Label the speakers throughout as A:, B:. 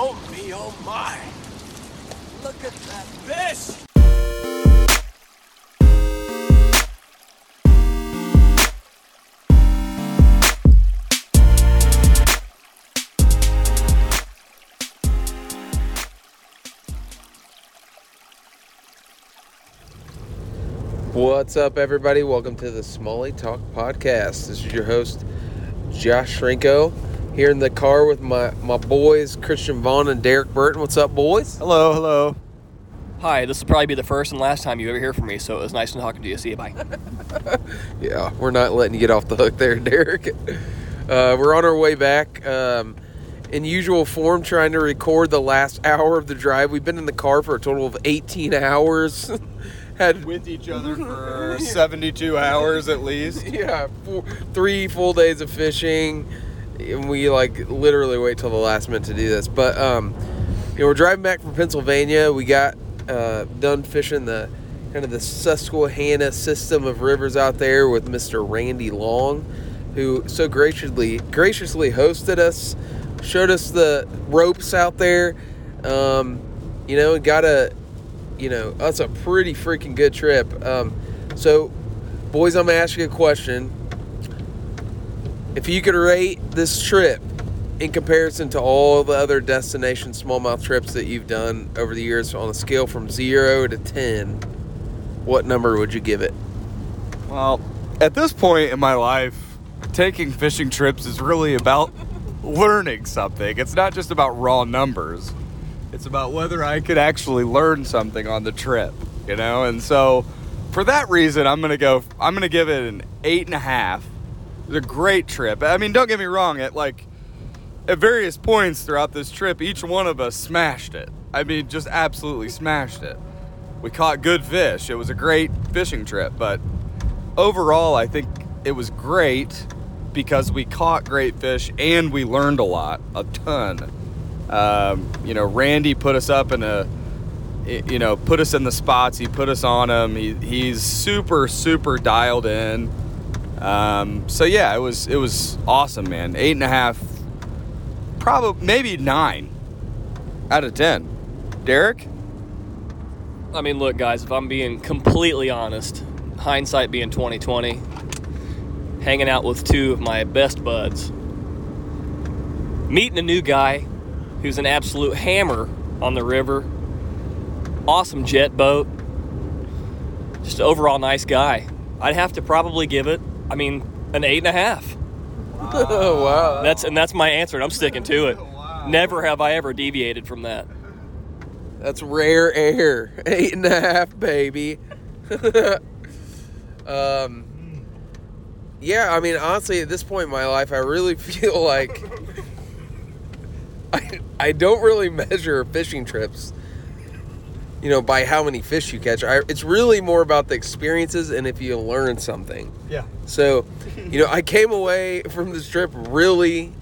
A: Oh me, oh my. Look at that fish!
B: What's up, everybody? Welcome to the Smalley Talk Podcast. This is your host, Josh Shrinko, here in the car with my, my boys, Christian Vaughn and Derek Burton. What's up, boys?
C: Hello, hello.
D: Hi, this will probably be the first and last time you ever hear from me, so it was nice talking to you. See you, bye.
B: Yeah, we're not letting you get off the hook there, Derek. Uh, we're on our way back. Um, in usual form, trying to record the last hour of the drive. We've been in the car for a total of 18 hours. Had
C: With each other for 72 hours at least.
B: yeah, four, three full days of fishing, and we like literally wait till the last minute to do this. But um, you know, we're driving back from Pennsylvania. We got uh, done fishing the kind of the Susquehanna system of rivers out there with Mr. Randy Long, who so graciously graciously hosted us, showed us the ropes out there. Um, you know, got a you know, that's a pretty freaking good trip. Um, so, boys, I'm gonna ask you a question. If you could rate this trip in comparison to all the other destination smallmouth trips that you've done over the years on a scale from zero to ten, what number would you give it?
C: Well, at this point in my life, taking fishing trips is really about learning something. It's not just about raw numbers. It's about whether I could actually learn something on the trip, you know? And so for that reason, I'm gonna go I'm gonna give it an eight and a half. It was a great trip. I mean, don't get me wrong, at like at various points throughout this trip, each one of us smashed it. I mean, just absolutely smashed it. We caught good fish. It was a great fishing trip, but overall, I think it was great because we caught great fish and we learned a lot, a ton. Um, you know, Randy put us up in a, you know, put us in the spots. He put us on them. He, he's super, super dialed in. Um, so yeah, it was it was awesome, man. Eight and a half, probably maybe nine out of ten. Derek,
D: I mean, look, guys, if I'm being completely honest, hindsight being 2020, hanging out with two of my best buds, meeting a new guy who's an absolute hammer on the river, awesome jet boat, just overall nice guy. I'd have to probably give it, I mean, an eight and a half.
B: Oh wow,
D: That's and that's my answer, and I'm sticking to it. Never have I ever deviated from that.
B: that's rare air. Eight and a half, baby. um, yeah, I mean, honestly, at this point in my life, I really feel like I, I don't really measure fishing trips, you know, by how many fish you catch. I, it's really more about the experiences and if you learn something.
C: yeah,
B: So, you know, I came away from this trip really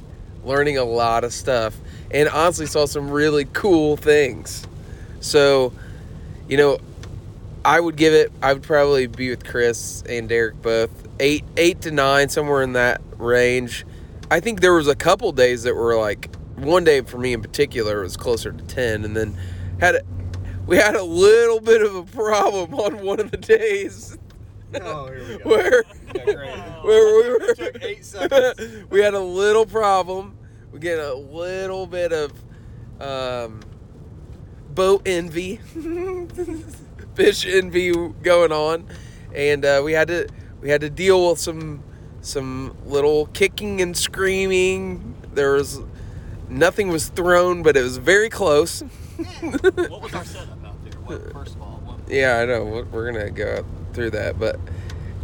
B: learning a lot of stuff and honestly saw some really cool things. So, you know, I would give it I would probably be with Chris and Derek both. 8 8 to 9 somewhere in that range. I think there was a couple days that were like one day for me in particular was closer to 10 and then had we had a little bit of a problem on one of the days
C: Oh, here we go.
B: where
C: Yeah,
B: where we were
C: Took eight seconds.
B: we had a little problem. We get a little bit of um, boat envy, fish envy going on, and uh, we had to we had to deal with some some little kicking and screaming. There was nothing was thrown, but it was very close.
D: What was our setup out there? What, first of all, what,
B: Yeah, I know. We're- We're gonna go through that, but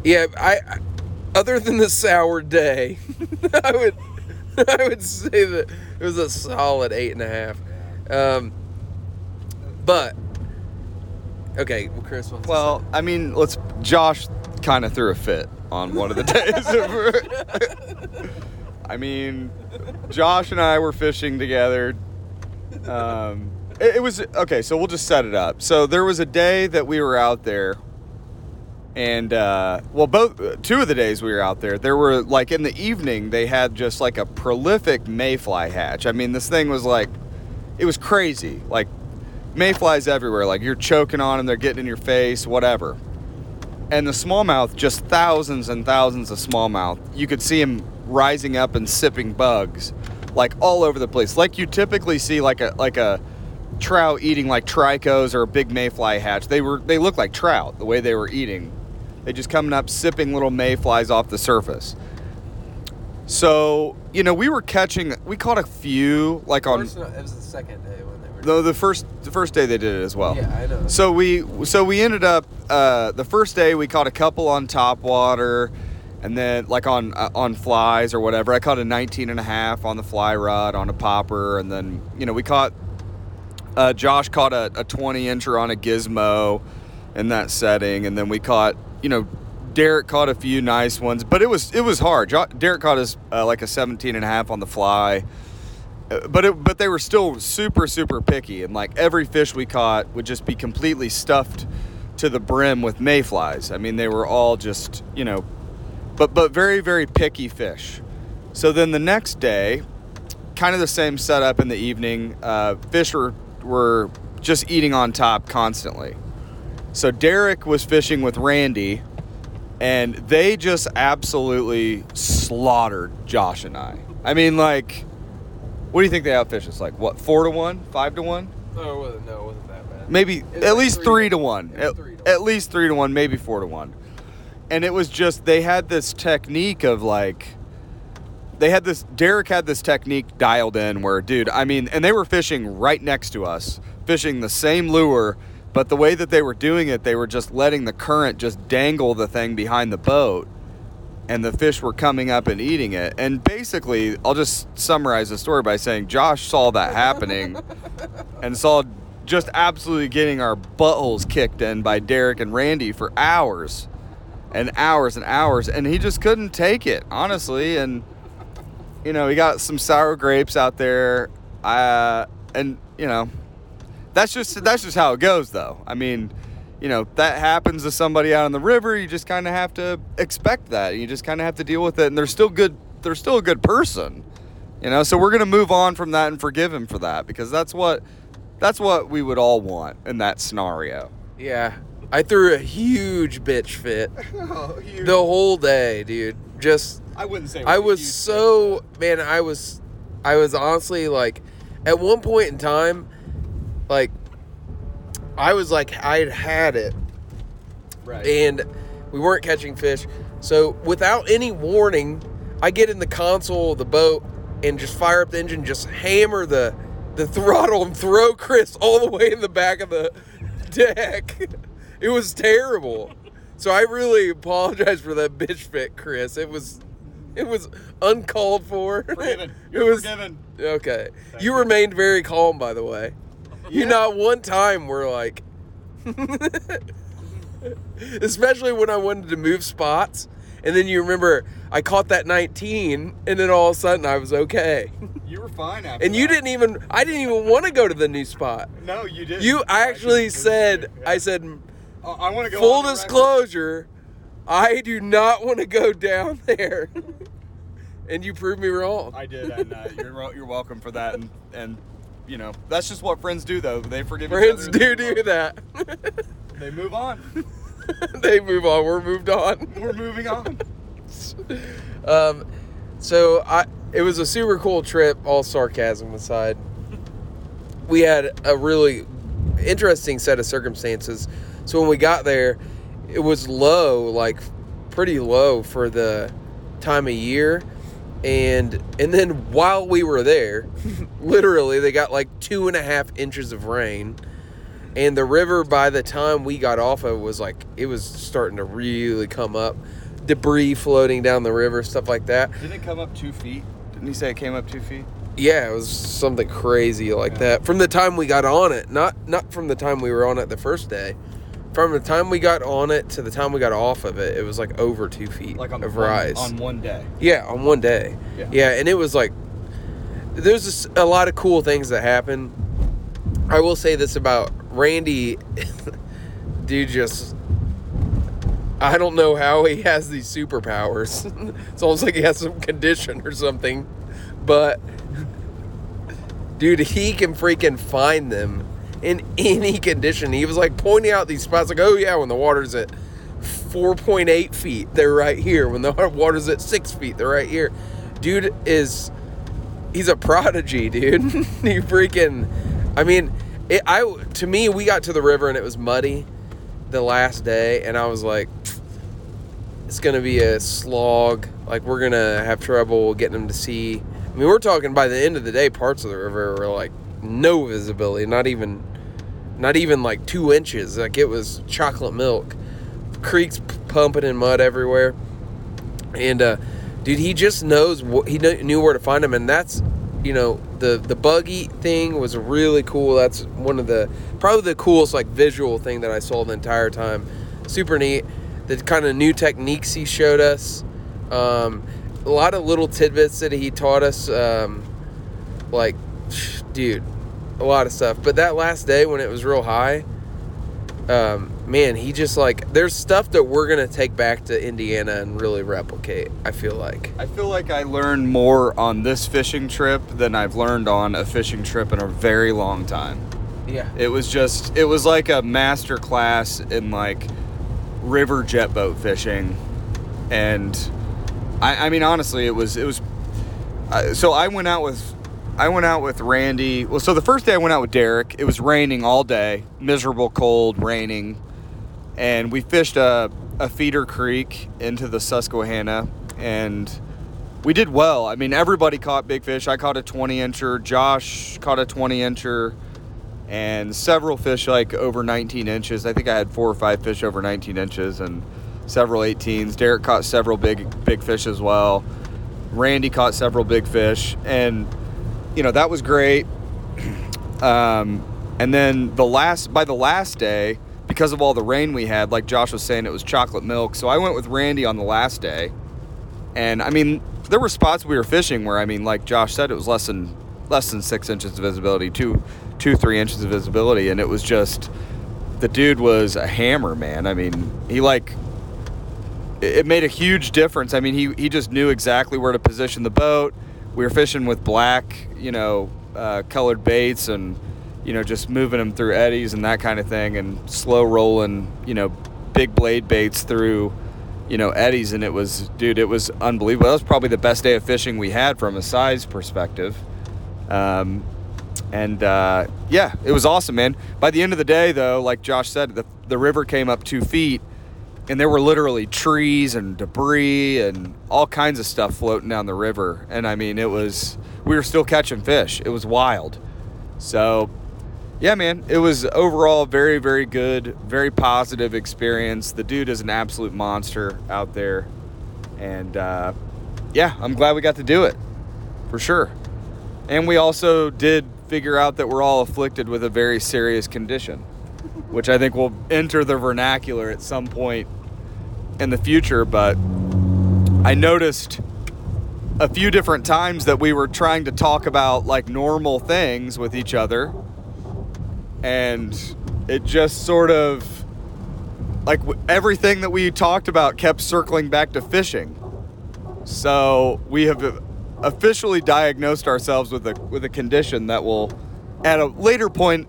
B: yeah, I, I other than the sour day, I would I would say that it was a solid eight and a half. Um, but okay, well, Chris. Wants
C: Well, I mean, let's. Josh kind of threw a fit on one of the days. I mean, Josh and I were fishing together. Um, it, it was okay. So we'll just set it up. So there was a day that we were out there, and uh, well, both two of the days we were out there, there were like in the evening they had just like a prolific mayfly hatch. I mean, this thing was like it was crazy. Like mayflies everywhere. Like you're choking on them, they're getting in your face, whatever. And the smallmouth, just thousands and thousands of smallmouth. You could see them rising up and sipping bugs, like all over the place. Like you typically see, like a like a trout eating like tricos or a big mayfly hatch. They were they looked like trout the way they were eating. They just coming up sipping little mayflies off the surface. So you know we were catching. We caught a few like on.
B: First, it was the second day when they were.
C: No, the first the first day they did it as well.
B: Yeah, I know.
C: So we so we ended up uh, the first day we caught a couple on top water, and then like on uh, on flies or whatever. I caught a 19 and a half on the fly rod on a popper, and then you know we caught. Uh, Josh caught a, a 20 incher on a gizmo in that setting, and then we caught you know Derek caught a few nice ones, but it was it was hard. Jo- Derek caught us uh, like a 17 and a half on the fly. Uh, but it, but they were still super super picky and like every fish we caught would just be completely stuffed to the brim with mayflies. I mean they were all just, you know, but but very very picky fish. So then the next day, kind of the same setup in the evening. Uh, fish were were just eating on top constantly. So Derek was fishing with Randy, and they just absolutely slaughtered Josh and I. I mean, like, what do you think they outfished us? Like, what, four to one, five to one?
B: It wasn't. No, it wasn't that bad.
C: Maybe at
B: like
C: least
B: three
C: three
B: to one.
C: one. At,
B: three to
C: at least three to one, maybe four to one. And it was just they had this technique of like they had this Derek had this technique dialed in where dude, I mean, and they were fishing right next to us, fishing the same lure, but the way that they were doing it, they were just letting the current just dangle the thing behind the boat and the fish were coming up and eating it. And basically, I'll just summarize the story by saying Josh saw that happening and saw just absolutely getting our buttholes kicked in by Derek and Randy for hours and hours and hours. And he just couldn't take it, honestly. And, you know, we got some sour grapes out there. Uh, and, you know, that's just that's just how it goes though. I mean, you know, that happens to somebody out on the river, you just kind of have to expect that. You just kind of have to deal with it and they're still good they're still a good person. You know, so we're going to move on from that and forgive him for that because that's what that's what we would all want in that scenario.
B: Yeah, I threw a huge bitch fit the whole day, dude. Just
C: I wouldn't say
B: I was so man. I was, I was honestly like, at one point in time, like, I was like, I had had it,
C: right.
B: and we weren't catching fish. So without any warning, I get in the console of the boat and just fire up the engine, just hammer the the throttle and throw Chris all the way in the back of the deck. It was terrible. So I really apologize for that bitch fit, Chris. It was it was uncalled for.
C: Forgiven.
B: It
C: You're
B: was
C: forgiven.
B: okay. You remained very calm, by the way. You not one time were like, especially when I wanted to move spots, and then you remember I caught that 19, and then all of a sudden I was okay.
C: You were fine after
B: And you
C: that.
B: didn't even I didn't even want to go to the new spot.
C: No, you didn't.
B: You I actually
C: just-
B: said. I said
C: I- I want to go
B: full
C: on the record.
B: disclosure, I do not want to go down there. And you proved me wrong.
C: I did, and uh, you're you're welcome for that. And and you know that's just what friends do, though. They forgive. each
B: Friends do do that.
C: They move on.
B: they move on. We're moved on.
C: We're moving on.
B: Um, so I, it was a super cool trip. All sarcasm aside, we had a really interesting set of circumstances. So when we got there, it was low, like pretty low for the time of year. And and then while we were there, literally they got like two and a half inches of rain. And the river by the time we got off of it was like it was starting to really come up. Debris floating down the river, stuff like that.
C: Didn't it come up two feet? Didn't he say it came up two feet?
B: Yeah, it was something crazy like that. From the time we got on it, not not from the time we were on it the first day. From the time we got on it to the time we got off of it, it was like over two feet
C: Like on
B: of
C: one,
B: rise.
C: on one day.
B: Yeah, on one day.
C: Yeah.
B: Yeah, and it was like there's just a lot of cool things that happen. I will say this about Randy, dude. Just I don't know how he has these superpowers. it's almost like he has some condition or something, but dude, he can freaking find them in any condition. He was like pointing out these spots, like, oh yeah, when the water's at 4.8 feet, they're right here. When the water's at six feet, they're right here. Dude is, he's a prodigy, dude. he freaking, I mean, it, I to me, we got to the river and it was muddy the last day, and I was like, it's gonna be a slog. Like we're gonna have trouble getting them to see. I mean, we're talking by the end of the day, parts of the river were like no visibility, not even, not even like two inches. Like it was chocolate milk. Creeks pumping in mud everywhere, and uh, dude, he just knows what he kn- knew where to find them, and that's, you know, the the buggy thing was really cool. That's one of the probably the coolest like visual thing that I saw the entire time. Super neat. The kind of new techniques he showed us. Um, a lot of little tidbits that he taught us. Um, like, dude, a lot of stuff. But that last day when it was real high, um, man, he just like there's stuff that we're gonna take back to Indiana and really replicate. I feel like.
C: I feel like I learned more on this fishing trip than I've learned on a fishing trip in a very long time.
B: Yeah.
C: It was just it was like a master class in like river jet boat fishing and I, I mean honestly it was it was uh, so I went out with I went out with Randy. Well, so the first day I went out with Derek, it was raining all day, miserable, cold, raining, and we fished a, a feeder creek into the Susquehanna, and we did well. I mean, everybody caught big fish. I caught a 20 incher. Josh caught a 20 incher, and several fish like over 19 inches. I think I had four or five fish over 19 inches, and several 18s. Derek caught several big big fish as well. Randy caught several big fish, and you know that was great. Um, and then the last by the last day, because of all the rain we had, like Josh was saying, it was chocolate milk. So I went with Randy on the last day, and I mean there were spots we were fishing where I mean, like Josh said, it was less than less than six inches of visibility, two two three inches of visibility, and it was just the dude was a hammer, man. I mean, he like it made a huge difference. I mean, he, he just knew exactly where to position the boat. We were fishing with black, you know, uh, colored baits and, you know, just moving them through eddies and that kind of thing and slow rolling, you know, big blade baits through, you know, eddies. And it was, dude, it was unbelievable. That was probably the best day of fishing we had from a size perspective. Um, and uh, yeah, it was awesome, man. By the end of the day, though, like Josh said, the, the river came up two feet and there were literally trees and debris and all kinds of stuff floating down the river. And I mean, it was, we were still catching fish. It was wild. So, yeah, man, it was overall very, very good, very positive experience. The dude is an absolute monster out there. And uh, yeah, I'm glad we got to do it for sure. And we also did figure out that we're all afflicted with a very serious condition, which I think will enter the vernacular at some point in the future. But I noticed a few different times that we were trying to talk about like normal things with each other, and it just sort of like everything that we talked about kept circling back to fishing. So we have officially diagnosed ourselves with a with a condition that will, at a later point,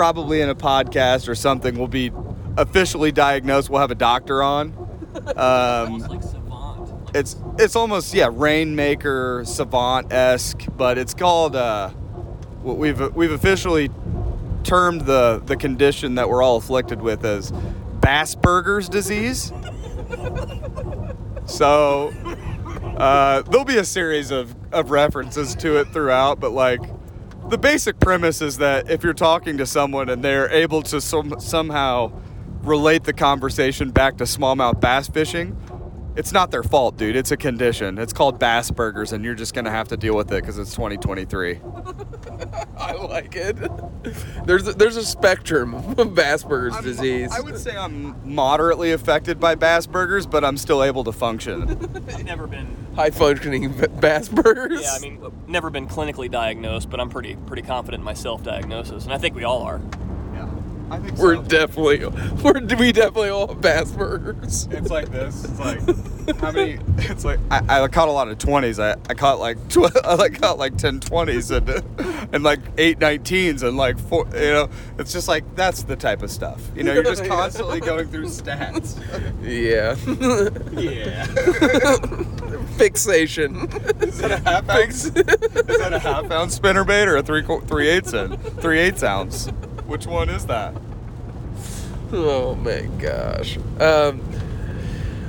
C: probably in a podcast or something, will be officially diagnosed. We'll have a doctor on. Um, it's it's almost yeah rainmaker savant esque, but it's called uh, what we've we've officially termed the the condition that we're all afflicted with as Bassburger's disease. So uh, there'll be a series of, of references to it throughout, but like the basic premise is that if you're talking to someone and they're able to some, somehow relate the conversation back to smallmouth bass fishing, it's not their fault, dude. It's a condition. It's called bass burgers, and you're just gonna have to deal with it because it's 2023.
B: I like it. There's a, there's a spectrum of Asperger's
C: I'm-
B: disease.
C: I would say I'm moderately affected by bass burgers, but I'm still able to function.
D: I've never been.
B: High functioning Asperger's.
D: Yeah, I mean, never been clinically diagnosed, but I'm pretty pretty confident in my self-diagnosis, and I think we all are.
C: I think
B: We're
C: so.
B: definitely we're we definitely all have bass burgers.
C: It's like this. It's like how many? It's like I, I caught a lot of twenties. I, I caught like tw- I like caught like ten twenties and and like eight 19s and like four. You know, it's just like that's the type of stuff. You know, you're just constantly going through stats.
B: Yeah.
C: Yeah.
B: Fixation.
C: Is that a half ounce? Is that a half ounce spinner bait or a three three eighths in three eighths ounce? Which one is that?
B: Oh my gosh. Um,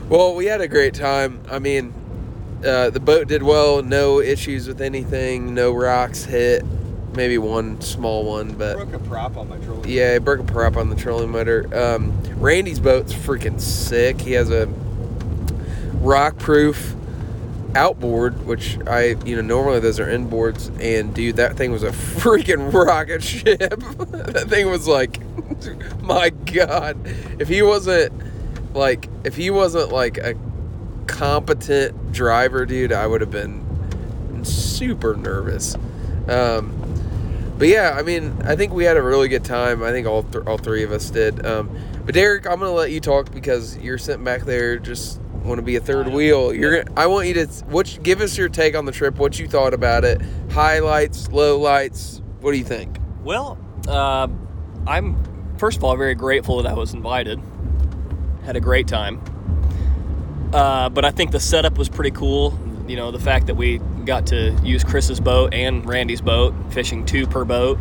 B: well, we had a great time. I mean, uh, the boat did well. No issues with anything. No rocks hit. Maybe one small one, but
C: Broke a prop on my trolling.
B: yeah, it broke a prop on the trolling motor. Um, Randy's boat's freaking sick. He has a rock-proof outboard, which I, you know, normally those are inboards. And dude, that thing was a freaking rocket ship. that thing was like, my god, if he wasn't like, if he wasn't like a competent driver, dude, I would have been super nervous. Um, but yeah, I mean, I think we had a really good time. I think all th- all three of us did. Um, but Derek, I'm gonna let you talk because you're sitting back there, just want to be a third wheel. You're. I want you to what give us your take on the trip. What you thought about it? Highlights, lowlights. What do you think?
D: Well, uh, I'm first of all very grateful that I was invited. Had a great time. Uh, but I think the setup was pretty cool. You know, the fact that we got to use Chris's boat and Randy's boat, fishing two per boat,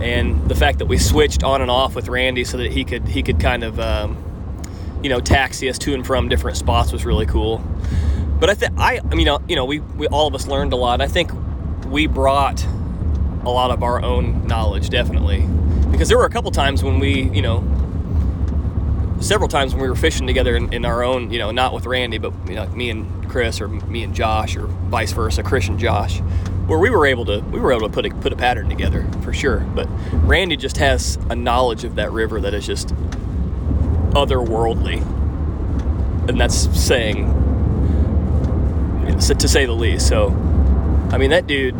D: and the fact that we switched on and off with Randy so that he could he could kind of um, you know taxi us to and from different spots was really cool. But I think I, I mean, uh, you know, we, we all of us learned a lot. I think we brought a lot of our own knowledge, definitely, because there were a couple times when we, you know, several times when we were fishing together in, in our own, you know, not with Randy, but you know, like me and Chris, or me and Josh, or vice versa, Chris and Josh, where we were able to we were able to put a put a pattern together for sure. But Randy just has a knowledge of that river that is just otherworldly, and that's saying to say the least. So, I mean, that dude.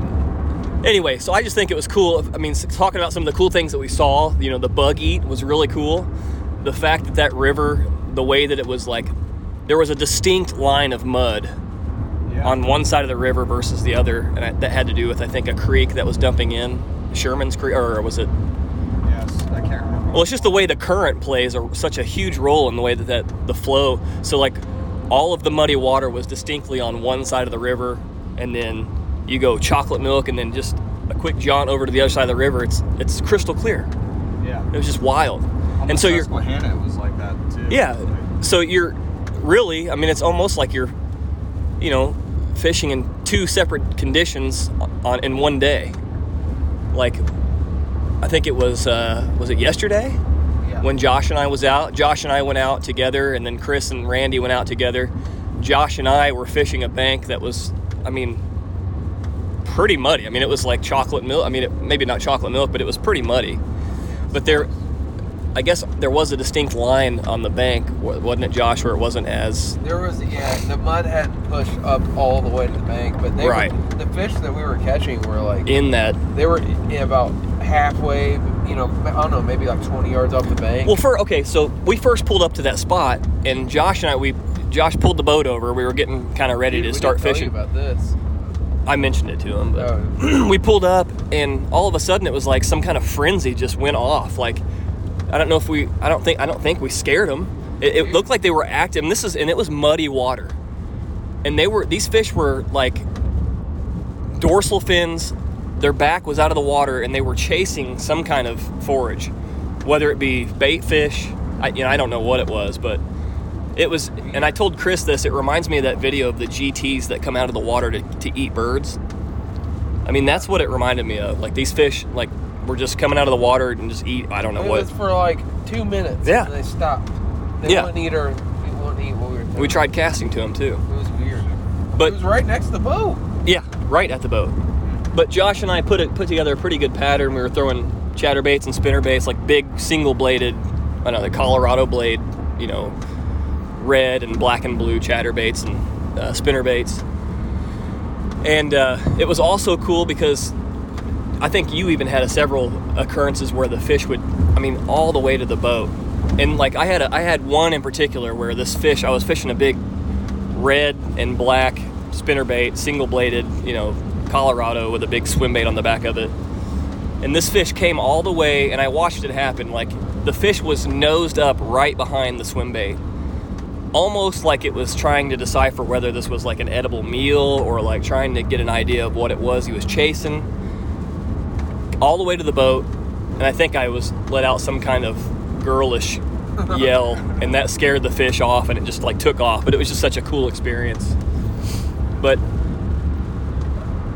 D: Anyway, so I just think it was cool. I mean, talking about some of the cool things that we saw, you know, the bug eat was really cool. The fact that that river, the way that it was like, there was a distinct line of mud
C: Yeah.
D: on one side of the river versus the other, and I, that had to do with I think a creek that was dumping in Sherman's Creek, or was it?
C: Yes, I can't remember.
D: Well, it's just the way the current plays a, such a huge role in the way that, that the flow. So like, all of the muddy water was distinctly on one side of the river, and then you go chocolate milk, and then just a quick jaunt over to the other side of the river. It's it's crystal clear.
C: yeah.
D: It was just wild.
C: On
D: and so you're
C: was like that too.
D: yeah. So you're really, I mean, it's almost like you're, you know, fishing in two separate conditions on in one day. Like, I think it was uh, was it yesterday
B: Yeah.
D: when Josh and I was out. Josh and I went out together, and then Chris and Randy went out together. Josh and I were fishing a bank that was, I mean, pretty muddy. I mean, it was like chocolate milk. I mean, it, maybe not chocolate milk, but it was pretty muddy. But there, I guess there was a distinct line on the bank, wasn't it, Josh, where it wasn't as
B: There was yeah, the mud hadn't pushed up all the way to the bank, but they
D: Right.
B: were, the fish that we were catching were like
D: in that.
B: they were in about halfway, you know, I don't know, maybe like 20 yards off the bank.
D: Well, for okay, so we first pulled up to that spot, and Josh and I, we Josh pulled the boat over. We were getting kind of ready
B: Dude,
D: to start
B: didn't tell you
D: fishing.
B: about this.
D: I mentioned it to him, but
B: Uh,
D: we pulled up, and all of a sudden it was like some kind of frenzy just went off. Like I don't know if we, I don't think, I don't think we scared them. It, it looked like they were active. And this is, and it was muddy water, and they were these fish were like dorsal fins. Their back was out of the water, and they were chasing some kind of forage, whether it be bait fish. I, you know, I don't know what it was, but it was. And I told Chris this. It reminds me of that video of the GTS that come out of the water to, to eat birds. I mean, that's what it reminded me of. Like these fish, like were just coming out of the water and just eat. I don't know
B: it
D: what.
B: was for like two minutes.
D: Yeah.
B: And they stopped. They
D: Yeah.
B: wouldn't eat our, they wouldn't eat what we were
D: We tried casting to them too,
B: It was weird.
D: but
B: it was right next to the boat.
D: Yeah, right at the boat. But Josh and I put it put together a pretty good pattern. We were throwing chatterbaits and spinnerbaits, like big single bladed, I know, the Colorado blade, you know, red and black and blue chatterbaits and uh, spinnerbaits. And uh, it was also cool because I think you even had a several occurrences where the fish would, I mean, all the way to the boat. And like I had a, I had one in particular where this fish, I was fishing a big red and black spinnerbait, single bladed, you know, Colorado with a big swim bait on the back of it. And this fish came all the way, and I watched it happen. Like the fish was nosed up right behind the swim bait, almost like it was trying to decipher whether this was like an edible meal or like trying to get an idea of what it was he was chasing. All the way to the boat, and I think I was let out some kind of girlish yell, and that scared the fish off, and it just like took off. But it was just such a cool experience. But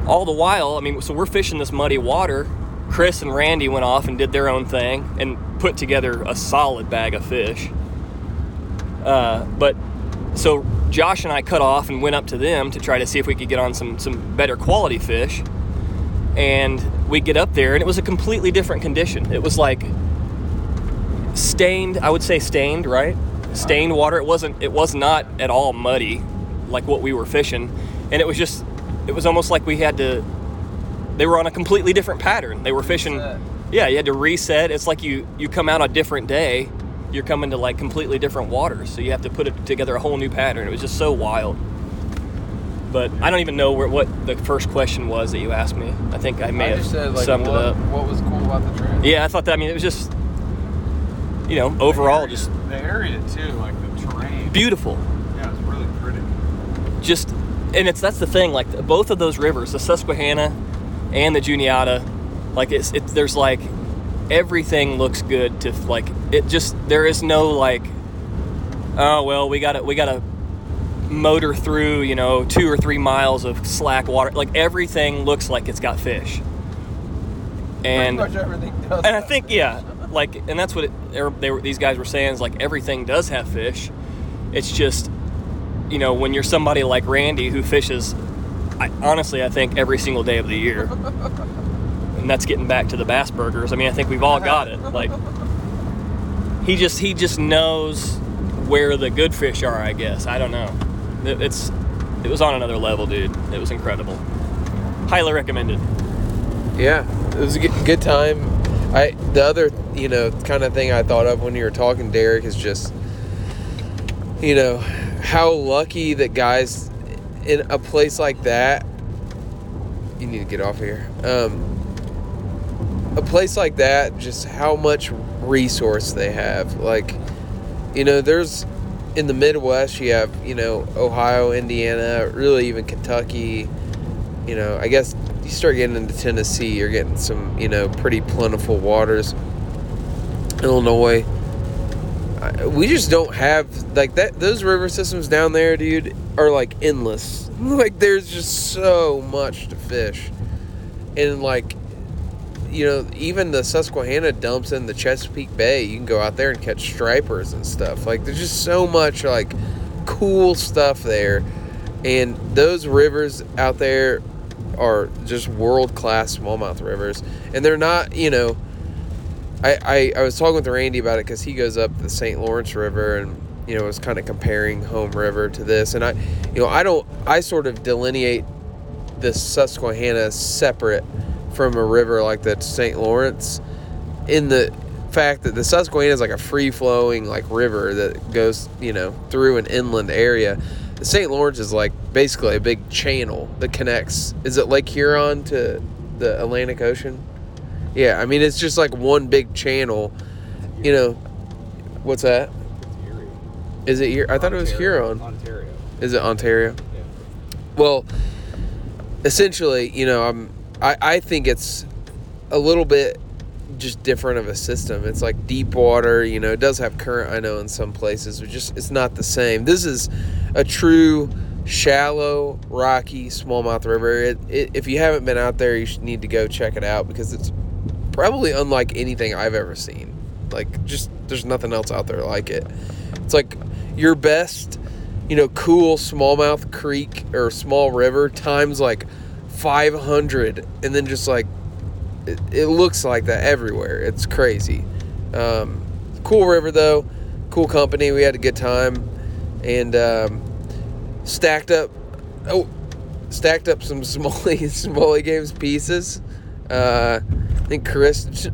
D: all the while, I mean, so we're fishing this muddy water. Chris and Randy went off and did their own thing and put together a solid bag of fish. Uh, but so Josh and I cut off and went up to them to try to see if we could get on some some better quality fish. And we get up there and it was a completely different condition. It was like stained, I would say stained, right? Stained water. It wasn't it was not at all muddy like what we were fishing. And it was just it was almost like we had to they were on a completely different pattern. They were fishing
B: Reset.
D: yeah, you had to reset. It's like you you come out a different day, you're coming to like completely different waters. So you have to put it together a whole new pattern. It was just so wild. But I don't even know where, what the first question was that you asked me. I think I may
B: I
D: have
B: said like
D: summed
B: what,
D: it up.
B: what was cool about the trip.
D: Yeah, I thought that. I mean, it was just, you know, overall just
C: the area too, like the terrain.
D: beautiful.
C: Yeah, it's really pretty.
D: Just, and it's that's the thing. Like both of those rivers, the Susquehanna and the Juniata, like it's it, there's like everything looks good to like it. Just there is no like, oh well, we got to we got to motor through you know two or three miles of slack water. Like everything looks like it's got fish. And
B: much everything does.
D: and I think yeah, like, and that's what it, er, they were, these guys were saying is like everything does have fish. It's just, you know, when you're somebody like Randy who fishes, I, honestly, I think every single day of the year, and that's getting back to the bass burgers. I mean, I think we've all got it. Like, he just he just knows where the good fish are. I guess I don't know. It, it's it was on another level, dude. It was incredible. Highly recommended.
B: Yeah, it was a good, good time. I the other you know kind of thing I thought of when you were talking, Derek, is just you know how lucky that guys in a place like that. You need to get off here. Um, a place like that, just how much resource they have. Like, you know, there's in the Midwest, you have you know Ohio, Indiana, really even Kentucky. You know, I guess you start getting into Tennessee, you're getting some, you know, pretty plentiful waters. Illinois, we just don't have like that. Those river systems down there, dude, are like endless. Like there's just so much to fish, and like, you know, even the Susquehanna dumps in the Chesapeake Bay. You can go out there and catch stripers and stuff. Like there's just so much like cool stuff there, and those rivers out there are just world class smallmouth rivers, and they're not, you know. I, I, I was talking with Randy about it because he goes up the St. Lawrence River and you know was kind of comparing home river to this and I you know I don't I sort of delineate the Susquehanna separate from a river like the St. Lawrence in the fact that the Susquehanna is like a free flowing like river that goes you know through an inland area the St. Lawrence is like basically a big channel that connects is it Lake Huron to the Atlantic Ocean yeah, I mean it's just like one big channel. You know, what's that? Is it here? I thought it was Huron.
C: Ontario.
B: Is it Ontario? Well, essentially, you know, I'm I, I think it's a little bit just different of a system. It's like deep water, you know, it does have current I know in some places, but just it's not the same. This is a true shallow, rocky smallmouth river. It, it, if you haven't been out there, you should need to go check it out because it's probably unlike anything I've ever seen. Like just there's nothing else out there like it. It's like your best, you know, cool smallmouth creek or small river times like 500 and then just like it, it looks like that everywhere. It's crazy. Um, cool river though, cool company. We had a good time and um, stacked up oh stacked up some Smalley Smalley Games pieces. Uh, think Chris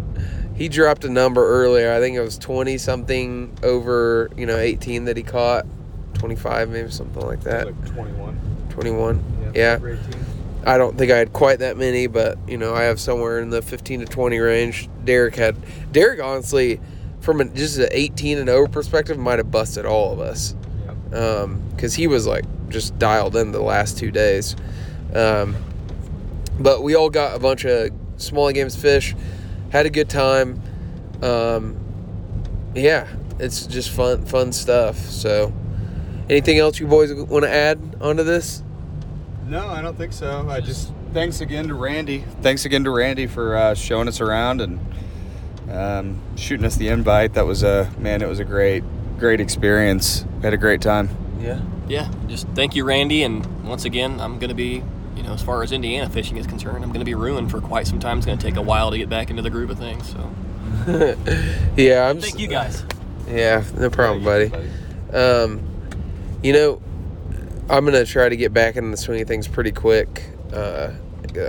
B: he dropped a number earlier. I think it was twenty something over you know eighteen that he caught, twenty five maybe something like that.
C: Like 21.
B: Twenty one. Yeah.
C: over 18.
B: I don't think I had quite that many, but you know, I have somewhere in the 15 to 20 range. Derek had Derek honestly, from a, just an 18 and over perspective, might have busted all of us because he was like just dialed in the last two days. Um, but we all got a bunch of Smalley Games fish, had a good time. Um, yeah, it's just fun, fun stuff. So, anything else you boys want to add onto this?
C: No, I don't think so. I just thanks again to Randy. Thanks again to Randy for uh, showing us around and um, shooting us the invite. That was a man. It was a great, great experience. We had a great time.
B: Yeah.
D: Yeah, just thank you, Randy. And once again, I'm going to be, you know, as far as Indiana fishing is concerned, I'm going to be ruined for quite some time. It's going to take a while to get back into the groove of things. So
B: yeah, I'm.
D: thank
B: s-
D: you guys.
B: Yeah, no problem, buddy. Um, you know, I'm gonna try to get back into the swing of things pretty quick. Uh,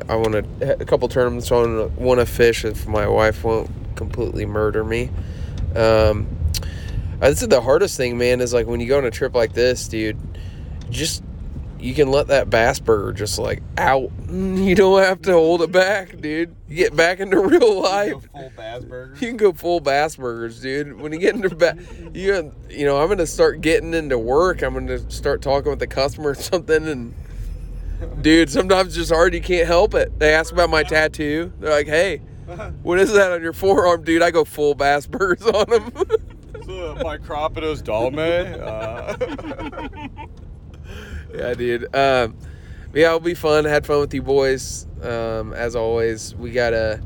B: I want to a couple tournaments on want to fish if my wife won't completely murder me. Um, I would say the hardest thing, man, is like when you go on a trip like this, dude. Just you can let that bass burger just like out. You don't have to hold it back, dude. You get back into real life.
C: full bass burger.
B: You can go full bass burgers, dude. When you get into ba- you you know, I'm gonna start getting into work. I'm gonna start talking with the customer or something, and dude, sometimes it's just hard. You can't help it. They ask about my tattoo. They're like, "Hey, what is that on your forearm, dude?" I go full bass burgers on them.
C: So, Micropterus dolomieu. Uh,
B: yeah, dude. Um, yeah, it'll be fun. I Had fun with you boys. Um, as always, we got a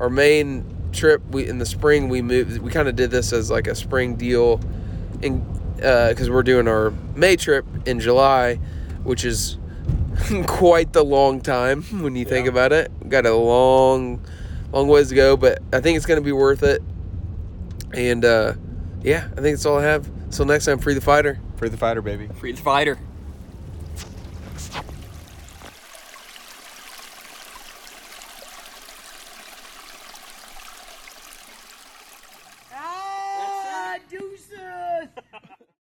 B: our main trip. We in the spring we moved. We kind of did this as like a spring deal, in because we're doing our May trip in July, which is quite the long time when you think
C: Yeah.
B: about it. Got a long, long ways to go, but I think it's gonna be worth it. And uh, yeah, I think that's all I have. Till next time, free the fighter.
C: Free the fighter, baby.
D: Free the fighter.